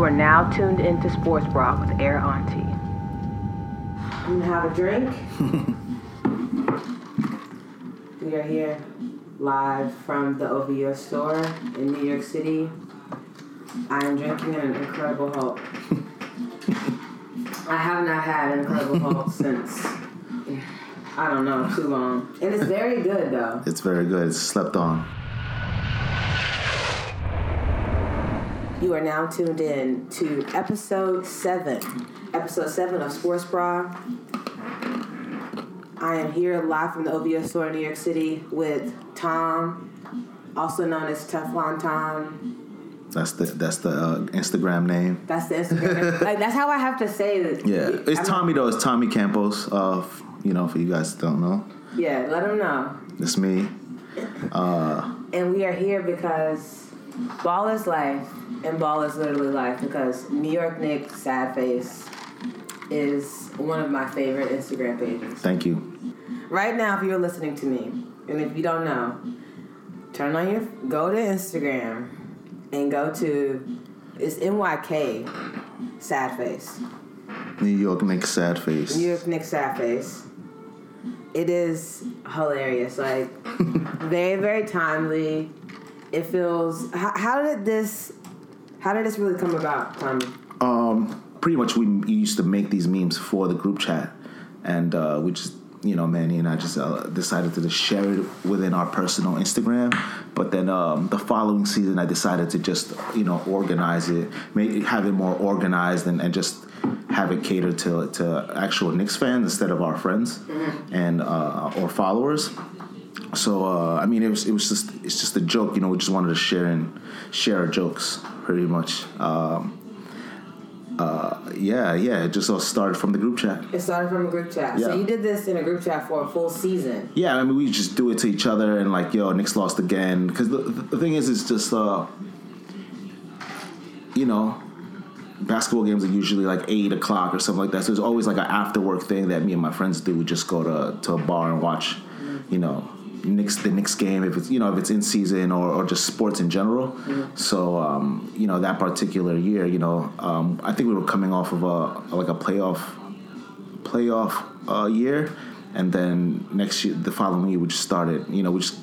You are now tuned into Sports Bra with Air Auntie. I'm gonna have a drink. we are here live from the OVO store in New York City. I am drinking an Incredible Hulk. I have not had an Incredible Hulk since I don't know too long, and it's very good though. It's very good. It's slept on. You are now tuned in to episode seven. Episode seven of Sports Bra. I am here live from the OVO store in New York City with Tom, also known as Teflon Tom. That's the that's the uh, Instagram name. That's the Instagram. like that's how I have to say that. Yeah, it's I'm- Tommy though. It's Tommy Campos. Uh, you know, for you guys that don't know, Yeah, let him know. it's me. And we are here because ball is life, and ball is literally life. Because New York Knick sad face is one of my favorite Instagram pages. Thank you. Right now, if you're listening to me, and if you don't know, turn on your go to Instagram and go to it's NYK sad face. New York Knick sad face. New York Knick sad face. It is hilarious. Like very very timely. It feels. How, how did this? How did this really come about, Tommy? Um, pretty much we used to make these memes for the group chat, and uh, we just you know Manny and I just uh, decided to just share it within our personal Instagram. But then um, the following season, I decided to just you know organize it, make have it more organized, and, and just have it cater to to actual Knicks fans instead of our friends and uh, or followers. So uh, I mean, it was it was just it's just a joke, you know. We just wanted to share and share our jokes, pretty much. Um, uh, yeah, yeah. It just all started from the group chat. It started from a group chat. Yeah. So you did this in a group chat for a full season. Yeah, I mean, we just do it to each other and like, yo, Knicks lost again. Because the, the thing is, it's just, uh, you know, basketball games are usually like eight o'clock or something like that. So it's always like an after work thing that me and my friends do. We just go to to a bar and watch, you know, Knicks the Knicks game if it's you know if it's in season or, or just sports in general. So um, you know that particular year, you know, um, I think we were coming off of a like a playoff playoff uh, year, and then next year, the following year, we just started. You know, we just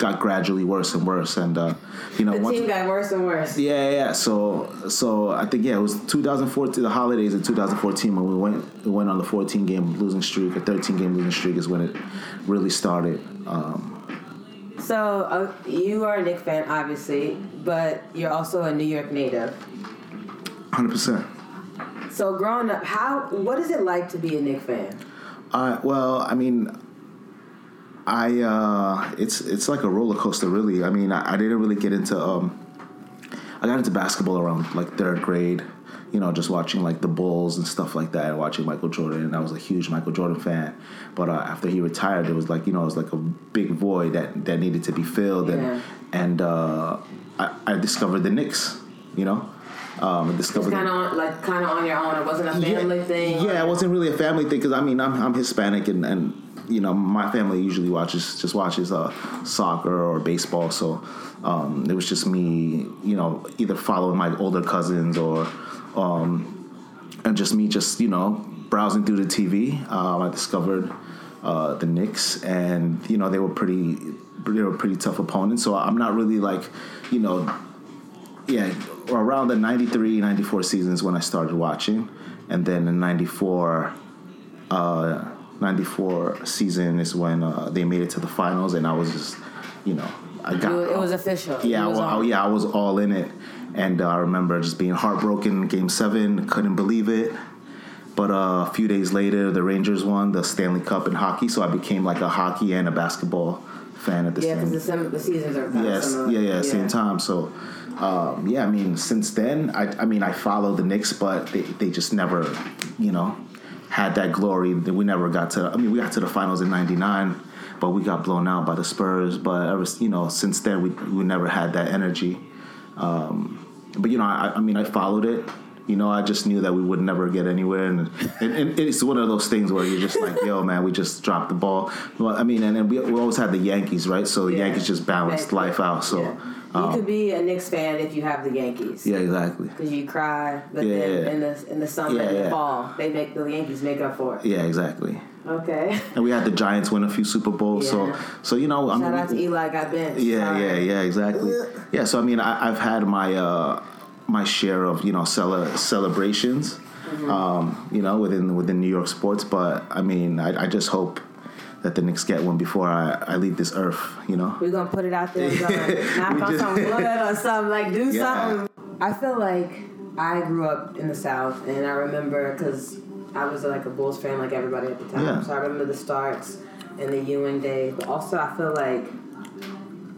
got gradually worse and worse, and uh, you know, The once, team got worse and worse. yeah, yeah. So, so I think yeah, it was 2014, the holidays in 2014 when we went we went on the 14 game losing streak, a 13 game losing streak is when it really started. Um, So uh, you are a Knicks fan, obviously, but you're also a New York native. 100. percent So growing up, how what is it like to be a Knicks fan? Uh, well, I mean, I uh, it's it's like a roller coaster, really. I mean, I, I didn't really get into um, I got into basketball around like third grade. You know, just watching like the Bulls and stuff like that, and watching Michael Jordan. And I was a huge Michael Jordan fan. But uh, after he retired, it was like you know, it was like a big void that that needed to be filled. Yeah. And and uh, I, I discovered the Knicks. You know, um, discovered Kind of like kind of on your own. It wasn't a family yeah, thing. Yeah, it wasn't really a family thing because I mean I'm I'm Hispanic and and you know my family usually watches just watches uh, soccer or baseball, so um, it was just me you know either following my older cousins or um, and just me just you know browsing through the TV. Um, I discovered uh, the Knicks and you know they were pretty they were pretty tough opponents, so I'm not really like you know yeah, around the 93, 94 seasons when I started watching. And then in 94, uh, 94 season is when uh, they made it to the finals. And I was just, you know, I got. it was official. yeah, was well, on. yeah, I was all in it. And uh, I remember just being heartbroken game seven, couldn't believe it. But uh, a few days later, the Rangers won the Stanley Cup in hockey. So I became like a hockey and a basketball fan at the Yeah, same because the, seasons are Yes, similar. yeah, yeah, same time. So, um, yeah, I mean, since then, I, I mean, I followed the Knicks, but they, they just never, you know, had that glory. That we never got to. I mean, we got to the finals in '99, but we got blown out by the Spurs. But ever, you know, since then, we we never had that energy. Um, but you know, I, I mean, I followed it. You know, I just knew that we would never get anywhere, and, and, and it's one of those things where you're just like, "Yo, man, we just dropped the ball." Well, I mean, and then we, we always had the Yankees, right? So the Yeah. Yankees just balanced life out. So, Yeah. You um, could be a Knicks fan if you have the Yankees. yeah, exactly. Because you cry, but Yeah, then yeah. in the in the summer Yeah, and the fall, they make the Yankees make up for it. Yeah, exactly. Okay. And we had the Giants win a few Super Bowls. So, so you know, I Shout mean, out to Eli got benched. Yeah, yeah, yeah, exactly. Yeah, so I mean, I, I've had my uh, my share of you know cele- celebrations, Mm-hmm. um, you know, within within New York sports. But I mean, I, I just hope that the Knicks get one before I, I leave this earth. You know. We're gonna put it out there and knock We on just- some wood or something, like do Yeah. something. I feel like I grew up in the South, and I remember because I was like a Bulls fan, like everybody at the time. Yeah. So I remember the Starks and the Ewing days, but also I feel like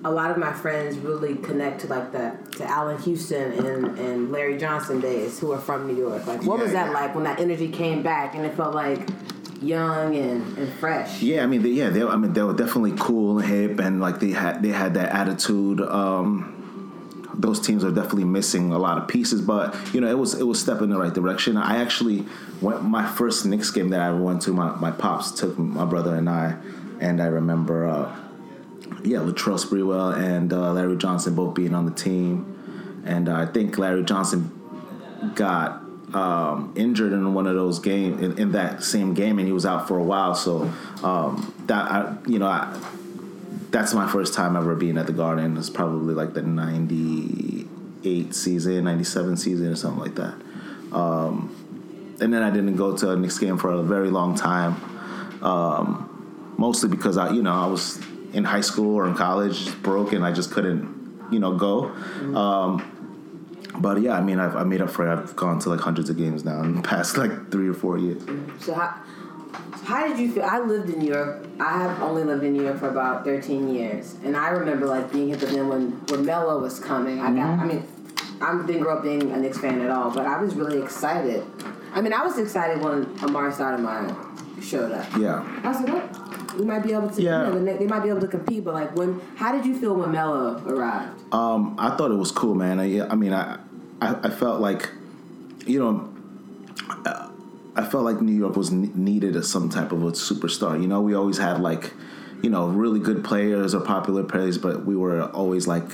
a lot of my friends really connect to like the to Allan Houston and, and Larry Johnson days, who are from New York. Like, what was that yeah. like when that energy came back and it felt like young and, and fresh? Yeah, I mean, they, yeah, they, I mean, they were definitely cool and hip, and like they had they had that attitude. Um, those teams are definitely missing a lot of pieces, but you know, it was it was step in the right direction. I actually went my first Knicks game that I ever went to. My my pops took my brother and I, and I remember, uh, yeah, Latrell Sprewell and uh, Larry Johnson both being on the team, and uh, I think Larry Johnson got um, injured in one of those games in, in that same game, and he was out for a while. So um, that I, you know, I, that's my first time ever being at the Garden. It's probably like the '98 season, '97 season, or something like that. Um, and then I didn't go to a Knicks game for a very long time, um, mostly because I, you know, I was in high school or in college, broke, and I just couldn't, you know, go. Um, but yeah, I mean, I've I made up for it. I've gone to like hundreds of games now in the past like three or four years. So how, how did you feel? I lived in New York. I have only lived in New York for about 13 years, and I remember like being hit. But then when when Melo was coming, I got. Mm-hmm. I mean, I didn't grow up being a Knicks fan at all, but I was really excited. I mean, I was excited when Amar'e Stoudemire showed up. Yeah. I was like, what? We might be able to. Yeah. You know, the they might be able to compete, but like when? How did you feel when Melo arrived? Um, I thought it was cool, man. I, I mean, I, I, I felt like, you know, uh, I felt like New York was needed as some type of a superstar. You know, we always had like, you know, really good players or popular players, but we were always like,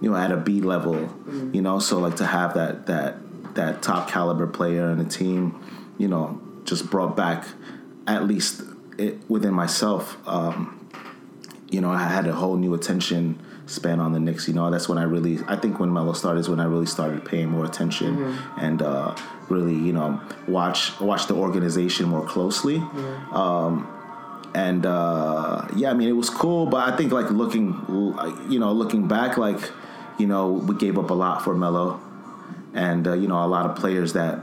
you know, at a B level. You know, so like to have that that that top caliber player in the team, you know, just brought back at least it, within myself. Um, you know, I had a whole new attention span on the Knicks. You know, that's when I really, I think when Melo started is when I really started paying more attention and uh, really, you know, watch watch the organization more closely. Um, and uh, yeah, I mean, it was cool, but I think like looking, you know, looking back, like, you know, we gave up a lot for Melo, and uh, you know, a lot of players that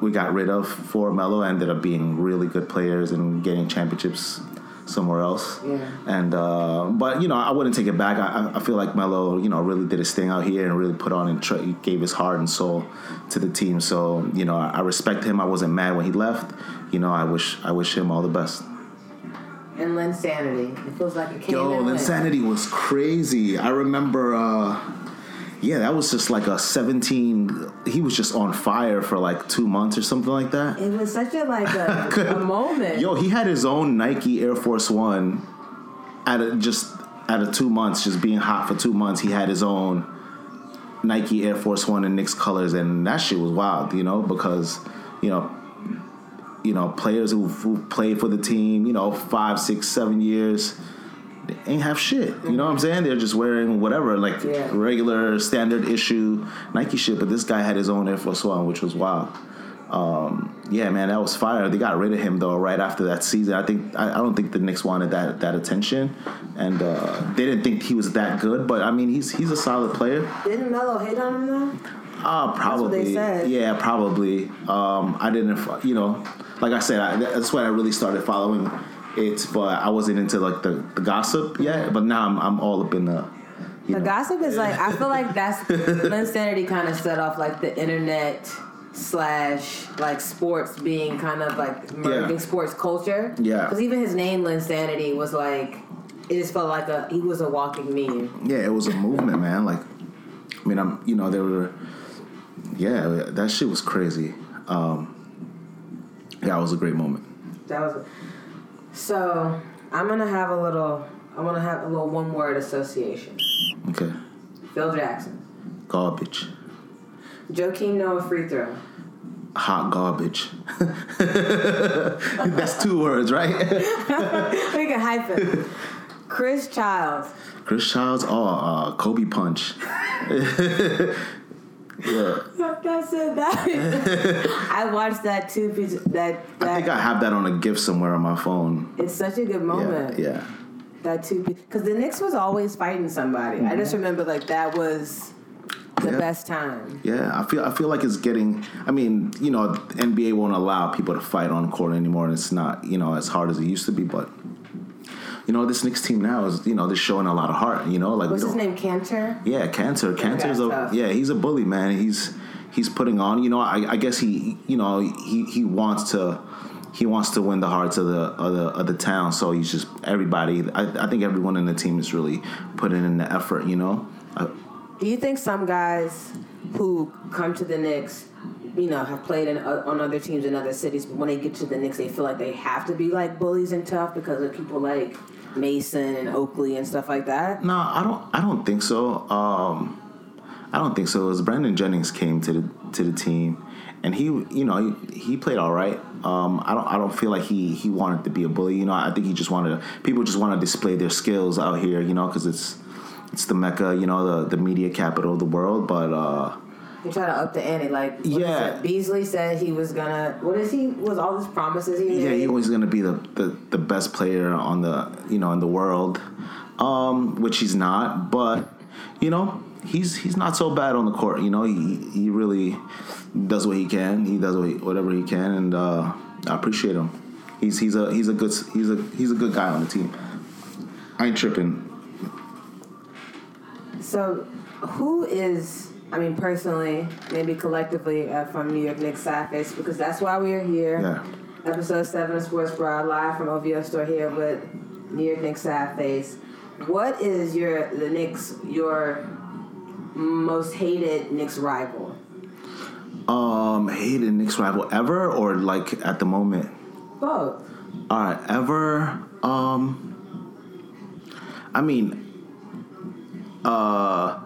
we got rid of for Melo ended up being really good players and getting championships somewhere else. Yeah. And uh, but you know, I wouldn't take it back. I, I feel like Melo, you know, really did his thing out here and really put on and tr- gave his heart and soul to the team. So you know, I, I respect him. I wasn't mad when he left. You know, I wish I wish him all the best. And Linsanity. It feels like it came Yo. Insanity was crazy. I remember. uh yeah, that was just like a 17. He was just on fire for like two months or something like that. It was such a like a, a moment. Yo, he had his own Nike Air Force One at a, just out of two months, just being hot for two months. He had his own Nike Air Force One in Knicks colors, and that shit was wild, you know, because you know, you know, players who, who played for the team, you know, five, six, seven years. They ain't have shit. You know what I'm saying? They're just wearing whatever, like Yeah. regular standard issue Nike shit. But this guy had his own Air Force One, which was wild. Um, yeah, man, that was fire. They got rid of him though right after that season. I think I, I don't think the Knicks wanted that that attention, and uh, they didn't think he was that good. But I mean, he's he's a solid player. Didn't Melo hate on him though? Uh, probably. they said. Yeah, probably. Um, I didn't, you know, like I said, I, that's when I really started following it, but I wasn't into like the, the gossip yet. But now I'm, I'm all up in the. The know, gossip is like I feel like that's Linsanity kind of set off like the internet slash like sports being kind of like merging Yeah. sports culture. Yeah. Because even his name Linsanity was like it just felt like a he was a walking meme. yeah, it was a movement, man. Like, I mean, I'm, you know, there were yeah, that shit was crazy. Um, yeah, it was a great moment. That was. So I'm gonna have a little. I'm gonna have a little one word association. Okay. Phil Jackson. Garbage. Joakim Noah free throw. Hot garbage. That's two words, right? we can hyphen. Chris Childs. Chris Childs. Oh, uh, Kobe punch. Yeah. It. That I watched that too. That, that I think I have that on a gift somewhere on my phone. It's such a good moment. Yeah. yeah. That too, because the Knicks was always fighting somebody. Mm-hmm. I just remember like that was the yeah. best time. Yeah, I feel I feel like it's getting. I mean, you know, NBA won't allow people to fight on court anymore, and it's not you know as hard as it used to be. But you know, this Knicks team now is, you know, they're showing a lot of heart. You know, like what's his name, Kanter? Yeah, Kanter. Kanter's a yeah, he's a bully, man. He's he's putting on. You know, I, I guess he, you know, he he wants to he wants to win the hearts of the of the, of the town. So he's just everybody. I, I think everyone in the team is really putting in the effort. You know. Uh, Do you think some guys who come to the Knicks, you know, have played in, uh, on other teams in other cities, but when they get to the Knicks, they feel like they have to be like bullies and tough because of people like Mason and Oakley and stuff like that? No, I don't. I don't think so. Um, I don't think so. As Brandon Jennings came to the to the team, and he, you know, he, he played all right. Um, I don't. I don't feel like he he wanted to be a bully. You know, I think he just wanted to, people just want to display their skills out here. You know, because it's it's the mecca. You know, the the media capital of the world. But uh, he tried to up the ante. Like yeah, Beasley said he was gonna. What is he? Was all his promises he made? Yeah, he was gonna be the, the, the best player on the you know in the world, um, which he's not. But you know he's he's not so bad on the court. You know he he really does what he can. He does what he, whatever he can, and uh, I appreciate him. He's he's a he's a good he's a he's a good guy on the team. I ain't tripping. So, who is I mean, personally, maybe collectively uh, from New York Knicks side face because that's why we are here. Yeah. Episode seven of Sports Bra live from OVO store here with New York Knicks side face. What is your the Knicks your most hated Knicks rival? Um, hated Knicks rival ever or like at the moment? Both. All right, ever. Um, I mean, uh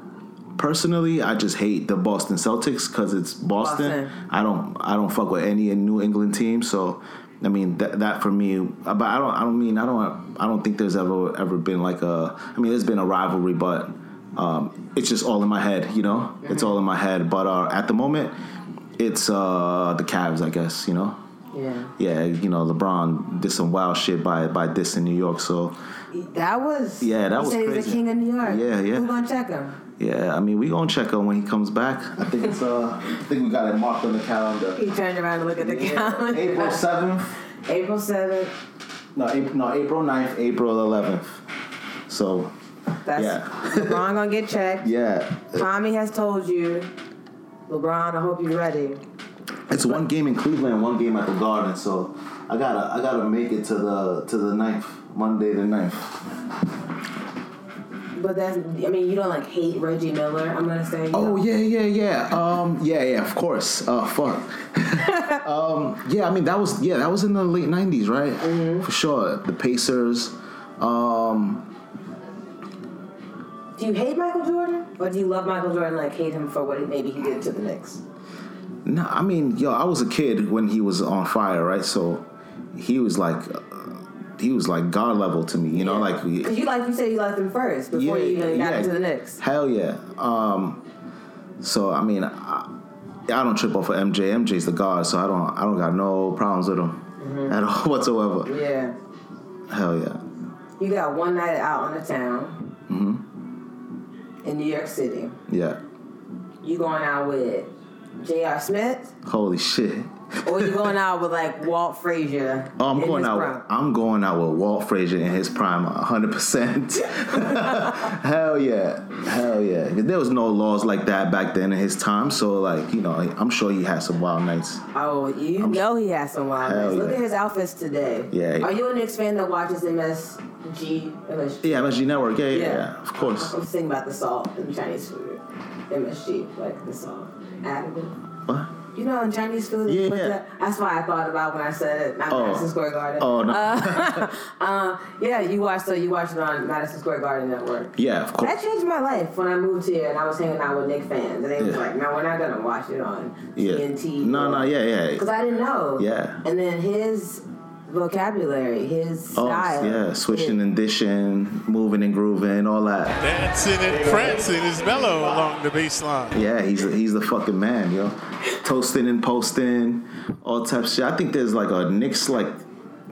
personally, I just hate the Boston Celtics because it's Boston. Boston. I don't I don't fuck with any New England team. So I mean that that for me, but I don't I don't mean I don't I don't think there's ever ever been like a I mean there's been a rivalry, but um, it's just all in my head. You know, mm-hmm. it's all in my head. But uh, at the moment, it's uh, the Cavs, I guess. You know. Yeah. Yeah, you know, LeBron did some wild shit by by this in New York, so that was yeah, that he was said crazy. he's the king of New York. Yeah, yeah. Who gonna check him? Yeah, I mean, we gonna check on when he comes back. I think it's uh, I think we got it marked on the calendar. He turned around to look at the yeah. calendar. April seventh. April seventh. No, April no April 9th, April eleventh. So. That's yeah. LeBron gonna get checked. Yeah. Tommy has told you. LeBron, I hope you're ready. It's one game in Cleveland, one game at the Garden, so I gotta I gotta make it to the to the ninth Monday the 9th. But that's, I mean, you don't like hate Reggie Miller. I'm gonna say. Oh know. yeah, yeah, yeah. Um, yeah, yeah. Of course. Uh, fuck. um, yeah, I mean that was yeah that was in the late '90s, right? Mm-hmm. For sure. The Pacers. Um, do you hate Michael Jordan, or do you love Michael Jordan? Like hate him for what he, maybe he did to the Knicks? No, I mean, yo, I was a kid when he was on fire, right? So he was like he was like god level to me. You know, like because you like you said you liked him first before yeah, you even got yeah. into the Knicks. Hell yeah. Um, so I mean, I, I don't trip off of MJ. MJ's the god, so I don't I don't got no problems with him mm-hmm. at all whatsoever. Yeah. Hell yeah. You got one night out on the town. Mm-hmm. In New York City. Yeah. You going out with J.R. Smith? Holy shit. Or you going out with like Walt Frazier? Oh, I'm going out. prime? I'm going out with Walt Frazier in his prime, 100. percent Hell yeah, hell yeah. There was no laws like that back then in his time, so like you know, I'm sure he had some wild nights. Oh, you know he has some wild Hell nights. Look at his outfits today. Yeah. Are you a Knicks fan that watches MSG? MSG? Yeah, MSG Network. Yeah, yeah, Yeah. yeah, of course. I'm thinking about the salt in Chinese food. MSG, like the salt additive. What? You know, in Chinese food, Yeah, yeah. that. That's why I thought about when I said it. Not Oh. Madison Square Garden. Oh no. Uh, yeah, you watched. So you watched it on Madison Square Garden Network. yeah, of course. That changed my life when I moved here and I was hanging out with Knick fans, and they was like, "No, we're not gonna watch it on Yeah. TNT." No, no, yeah, yeah. Because I didn't know. Yeah. And then his vocabulary, his Oh, style. yeah, switching it- and dishing, moving and grooving, all that. Dancing and prancing is mellow along the baseline. Yeah, he's he's the fucking man, yo. Toasting and posting, all types of shit. I think there's like a Knicks like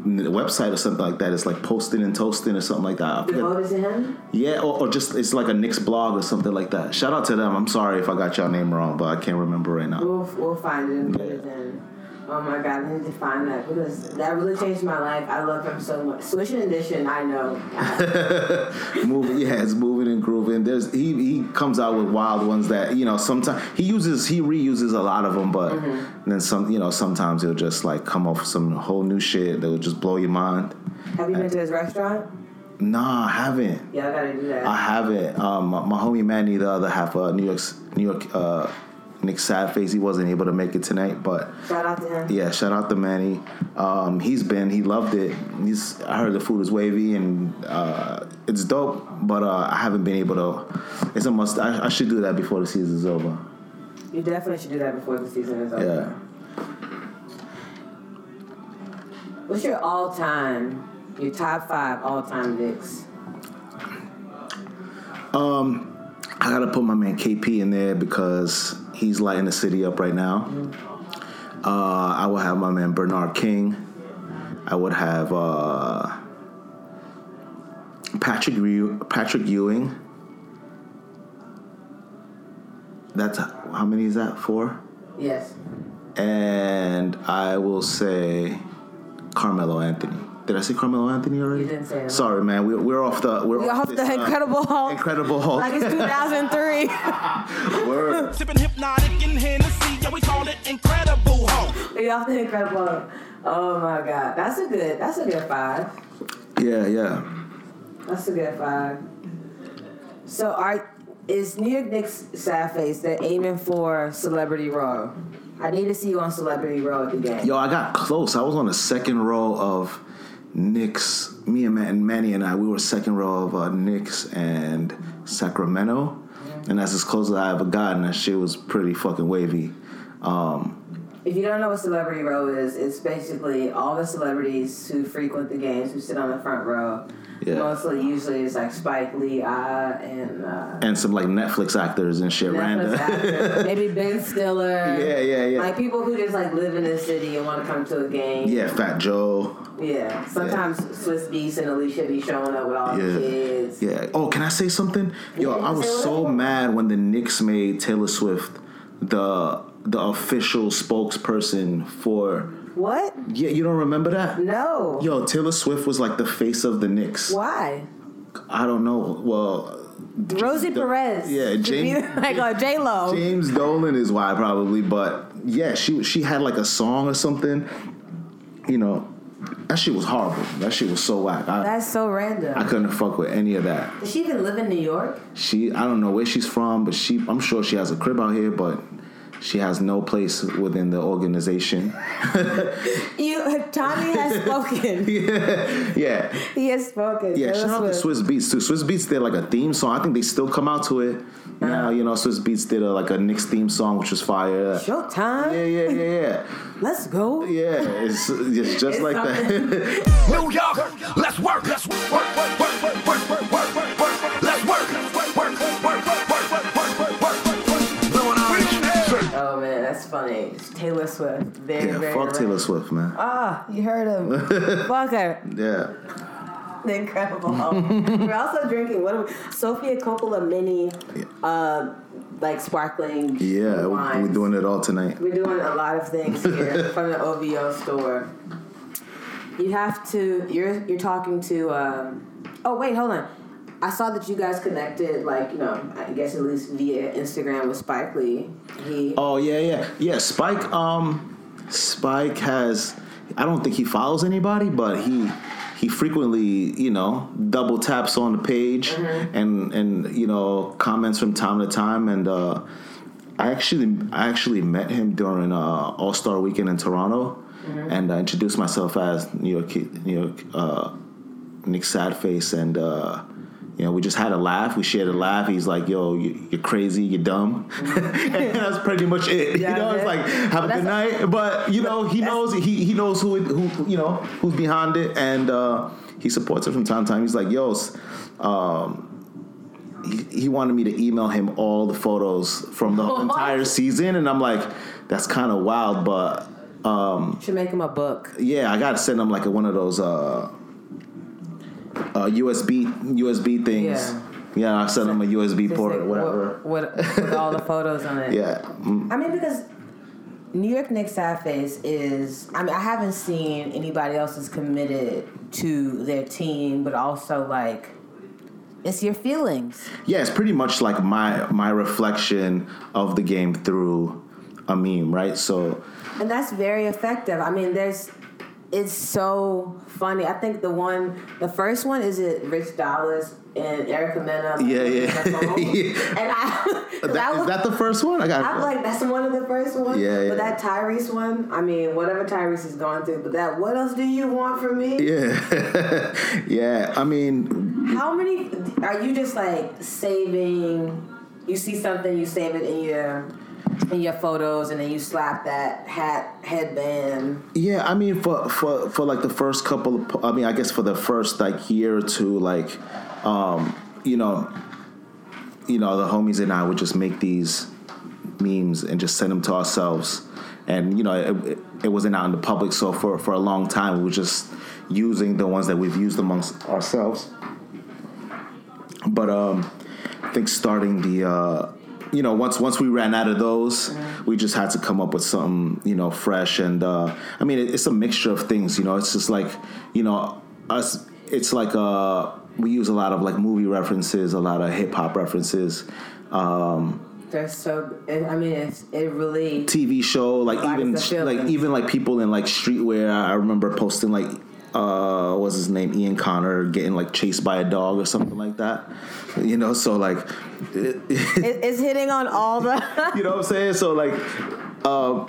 website or something like that. It's like posting and toasting or something like that. I forget- Devoted him. Yeah, or, or just it's like a Knicks blog or something like that. Shout out to them. I'm sorry if I got your name wrong, but I can't remember right now. We'll we'll find it and put it in. Oh my god, I need to find that because that really changed my life. I love him so much. Switching edition, I know. moving, yeah, it's moving and grooving. There's he he comes out with wild ones that you know sometimes he uses he reuses a lot of them, but Mm-hmm. then some you know sometimes he'll just like come up with some whole new shit that will just blow your mind. Have you been to his restaurant? Nah, I haven't. Yeah, I gotta do that. I haven't. Um, my, my homie Manny, the other half of New York's New York, uh, Knick Sadface, he wasn't able to make it tonight, but Shout out to him. yeah, shout out to Manny. Um, he's been, he loved it. He's, I heard the food is wavy and uh, it's dope, but uh, I haven't been able to. It's a must. I, I should do that before the season's over. You definitely should do that before the season is over. Yeah. What's your all time, your top five all time Knicks? I gotta put my man KP in there because he's lighting the city up right now. Uh, I will have my man Bernard King. I would have uh, Patrick Ew- Patrick Ewing. That's how many is that? Four. Yes. And I will say Carmelo Anthony. Did I say Carmelo Anthony already? You didn't say that. Sorry, man. We're, we're off the we're, You're off this, the uh, Incredible Hulk. Incredible Hulk. Like it's 2003. Word. Sipping Hpnotiq in Hennessy, yeah, we call it incredible Hulk. You're off the Incredible Hulk. Oh my god, that's a good. That's a good five. Yeah, yeah. That's a good five. So, are is New York Knicks sad face? They're aiming for Celebrity Row. I need to see you on Celebrity Row at the game. Yo, I got close. I was on the second row of Knicks. Me and Man- Manny and I, we were second row of uh, Knicks and Sacramento, and that's as close as I ever gotten. That shit was pretty fucking wavy. Um, If you don't know what Celebrity Row is, it's basically all the celebrities who frequent the games who sit on the front row. Yeah. Mostly, usually, it's like Spike Lee, uh, and uh, and some like Netflix actors and shit. Netflix random. maybe Ben Stiller. Yeah, yeah, yeah. Like people who just like live in the city and want to come to a game. yeah, Fat Joe. Yeah. Sometimes Swizz Beatz and Alicia be showing up with all Yeah. the kids. Yeah. Oh, can I say something? Yo, Yeah, I was so mad when the Knicks made Taylor Swift the the official spokesperson for. What? Yeah, you don't remember that? No. Yo, Taylor Swift was like the face of the Knicks. Why? I don't know. Well, Rosie Perez. yeah, James- like J Lo. James Dolan is why probably, but yeah, she she had like a song or something. You know, that shit was horrible. That shit was so whack. I, That's so random. I couldn't fuck with any of that. Does she even live in New York? She I don't know where she's from, but she I'm sure she has a crib out here, but she has no place within the organization. You, Tommy has spoken. yeah. yeah. He has spoken. Yeah, Taylor shout out to Swizz Beatz too. Swizz Beatz did like a theme song. I think they still come out to it uh-huh. now. You know, Swizz Beatz did a, like a Knicks theme song, which was fire. Showtime. Yeah, yeah, yeah, yeah. Let's go. Yeah, it's, it's just It's like that. New York, let's work, let's work, work, funny. Taylor Swift. Very, yeah, very fuck Taylor. Swift, man. Ah, you heard him. Fuck her. Yeah, The Incredible We're also drinking what? Are we, Sofia Coppola mini uh, like sparkling. Yeah, wines. we're doing it all tonight. We're doing a lot of things here from the OVO store. You have to. You're you're talking to. Um, oh wait, hold on. I saw that you guys connected, like you know, I guess at least via Instagram with Spike Lee. He. Oh yeah, yeah, yeah. Spike, um, Spike has. I don't think he follows anybody, but he he frequently, you know, double taps on the page and and you know comments from time to time. And uh, I actually I actually met him during uh, All Star Weekend in Toronto, and I introduced myself as New York New York uh, Knick Sadface, and uh, you know we just had a laugh. We shared a laugh. He's like, "Yo, you, you're crazy, you're dumb," and that's pretty much it. Yeah, you know, it's like have a good night. But you know, he knows he he knows who it- who you know who's behind it, and uh, he supports it from time to time. He's like, "Yo." Um, he, he wanted me to email him all the photos from the What? entire season, and I'm like, that's kind of wild, but um, should make him a book. yeah, I gotta send him like a, one of those uh, uh, USB USB things. Yeah. Yeah, I send him a USB Just port like or whatever. With, with, with all the photos on it. Yeah, Mm, I mean, because New York Knicks Sadface is. I mean, I haven't seen anybody else is committed to their team, but also like, it's your feelings. yeah. It's pretty much like my my reflection of the game through a meme, right? So And that's very effective. I mean, there's, it's so funny. I think the one, the first one is it Rich Dollaz and Erica Mena. Yeah, yeah. on the phone. Yeah. And I that, was- is that the first one? I got. I'm like, that's one of the first ones. Yeah, yeah. But that Tyrese one, I mean, whatever Tyrese is going through, but that, what else do you want from me? yeah, yeah. I mean, How many are you just like saving? You see something, you save it in your in your photos, and then you slap that hat headband. Yeah, I mean, for for for like the first couple of, I mean, I guess for the first like year or two, like, um, you know, you know, the homies and I would just make these memes and just send them to ourselves, and you know, it, it, wasn't out in the public, so for for a long time we were just using the ones that we've used amongst ourselves. But um, I think starting the. Uh, you know, once once we ran out of those, we just had to come up with something, you know, fresh. And uh, I mean, it, it's a mixture of things. You know, it's just like, you know, us. It's like uh, we use a lot of like movie references, a lot of hip hop references, um, They're so. I mean, it's it really. TV show, like even like even like people in like streetwear. I remember posting like. Uh, what's his name? Ian Connor getting like chased by a dog or something like that, you know. So like, it, It, it's hitting on all the. you know what I'm saying? So like, um,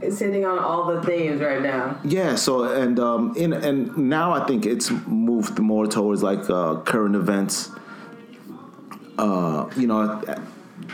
it's hitting on all the themes right now. yeah. So and um, in and now I think it's moved more towards like uh, current events. Uh, you know,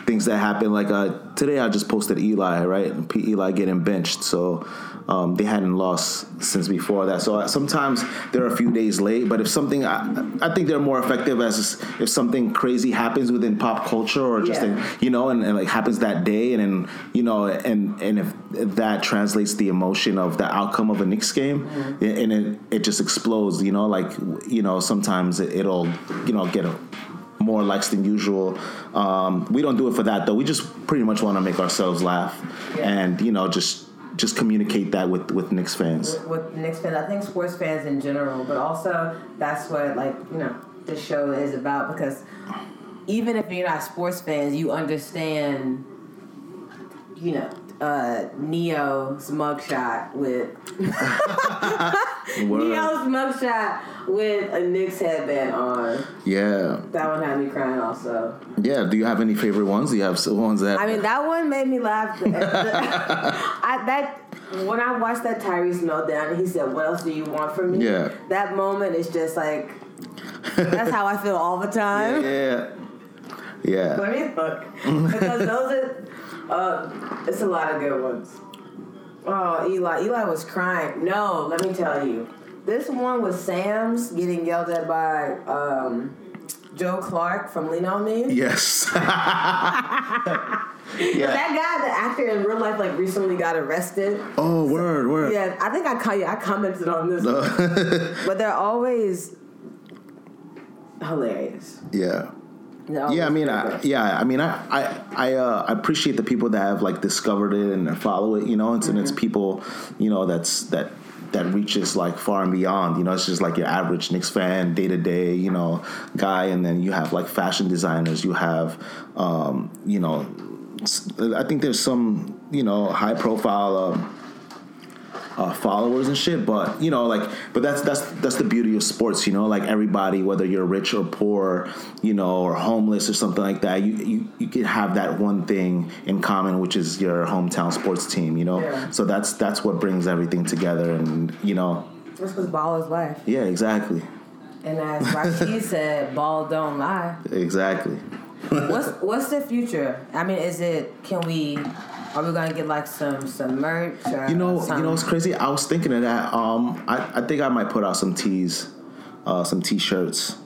things that happen. Like uh, today, I just posted Eli, right? Eli getting benched. So. Um, they hadn't lost since before that, so sometimes they're a few days late. But if something, I, I think they're more effective as if something crazy happens within pop culture or just Yeah. you know, and, and like happens that day, and then you know, and and if that translates the emotion of the outcome of a Knicks game, and it it just explodes, you know, like you know, sometimes it, it'll you know get a more likes than usual. Um, we don't do it for that though. We just pretty much want to make ourselves laugh, Yeah. and you know, just just communicate that with with Knicks fans. with, with Knicks fans. I think sports fans in general, but also that's what like you know this show is about because even if you're not sports fans, you understand. You know, uh, Neo's mugshot with. Neo's mugshot with a Knicks headband on. Yeah, That one had me crying also. yeah. Do you have any favorite ones? Do you have some ones that? I mean, that one made me laugh. I, that when I watched that Tyrese meltdown, and he said, "What else do you want from me?" Yeah. That moment is just like that's how I feel all the time. yeah, yeah. Let me look because those are. Uh, it's a lot of good ones. Oh, Eli! Eli was crying. No, let me tell you, this one was Sam's getting yelled at by um, Joe Clark from Lean on Me. Yes. yeah. That guy, the actor in real life, like recently got arrested. Oh, word, word. Yeah, I think I call you. I commented on this, no. but they're always hilarious. Yeah. No, yeah, I mean, I, yeah, I mean, I, I, I, uh, I appreciate the people that have like discovered it and follow it. You know, it's, and it's people, you know, that's that that reaches like far and beyond. You know, it's just like your average Knicks fan, day to day, you know, guy, and then you have like fashion designers. You have, um, you know, I think there's some, you know, high profile. Um, uh, followers and shit. But you know, like, but that's that's that's the beauty of sports. You know, like everybody, whether you're rich or poor, you know, or homeless or something like that, you you you can have that one thing in common, which is your hometown sports team. You know, Yeah. so that's that's what brings everything together, and you know, That's because ball is life. yeah, exactly, And as Rasheed said, ball don't lie. exactly. What's what's the future? I mean, is it? Can we? Are we gonna get like some some merch? You know, you know, it's crazy. I was thinking of that. Um, I, I think I might put out some tees, uh, some t-shirts,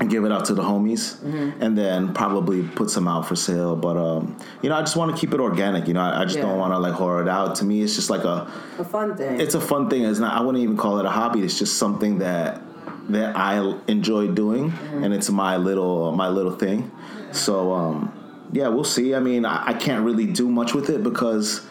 and give it out to the homies, Mm-hmm. and then probably put some out for sale. But um, you know, I just want to keep it organic. You know, I, I just Yeah. don't want to like whore it out. To me, it's just like a, a fun thing. it's a fun thing. It's not. I wouldn't even call it a hobby. It's just something that that I enjoy doing, Mm-hmm. and it's my little my little thing. So um, yeah, we'll see. I mean, I, I can't really do much with it because.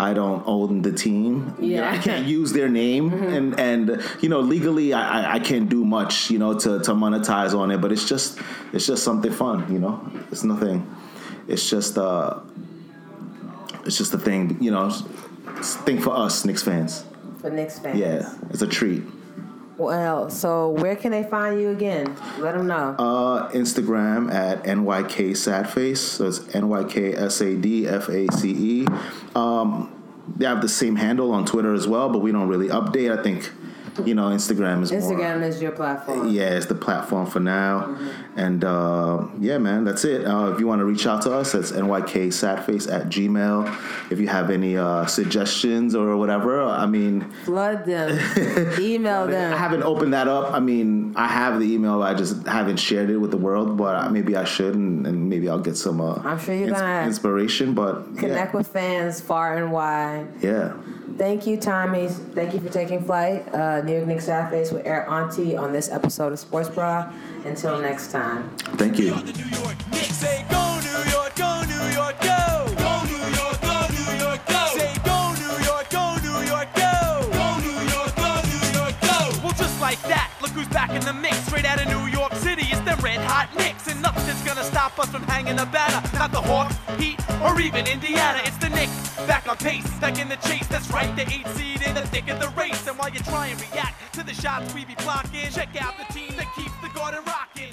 I don't own the team. You know, Yeah. I can't use their name, and and you know legally I, I, I can't do much. You know to, to monetize on it, but it's just it's just something fun. You know, it's nothing. It's just uh, it's just a thing. You know, it's a thing for us Knicks fans. for Knicks fans. Yeah, it's a treat. Well, so where can they find you again? Let them know. Uh, Instagram at NYK Sadface. So it's NYK S A D F A C E. Um, they have the same handle on Twitter as well, but we don't really update. I think, you know, Instagram is more. Instagram is your platform. Yeah, it's the platform for now. And uh, yeah, man, that's it. Uh, if you want to reach out to us, it's nyksadface at gmail. If you have any uh, suggestions or whatever, I mean, Flood them. Email them. I haven't opened that up. I mean, I have the email, but I just haven't shared it with the world, but maybe I should, and, and maybe I'll get some uh, I'm sure you're gonna inspiration. But Connect with fans far and wide. yeah. Yeah. Thank you, Tommy. Thank you for taking flight. Uh, New York Knicks Sadface with Air Auntie on this episode of Sports Bra. Until next time. Thank you. Stop us from hanging a banner. Not the Hawks, Heat, or even Indiana. It's the Knicks, back on pace, back in the chase. That's right, the eight seed in the thick of the race. And while you try and react to the shots we be blocking, check out the team that keeps the garden rocking.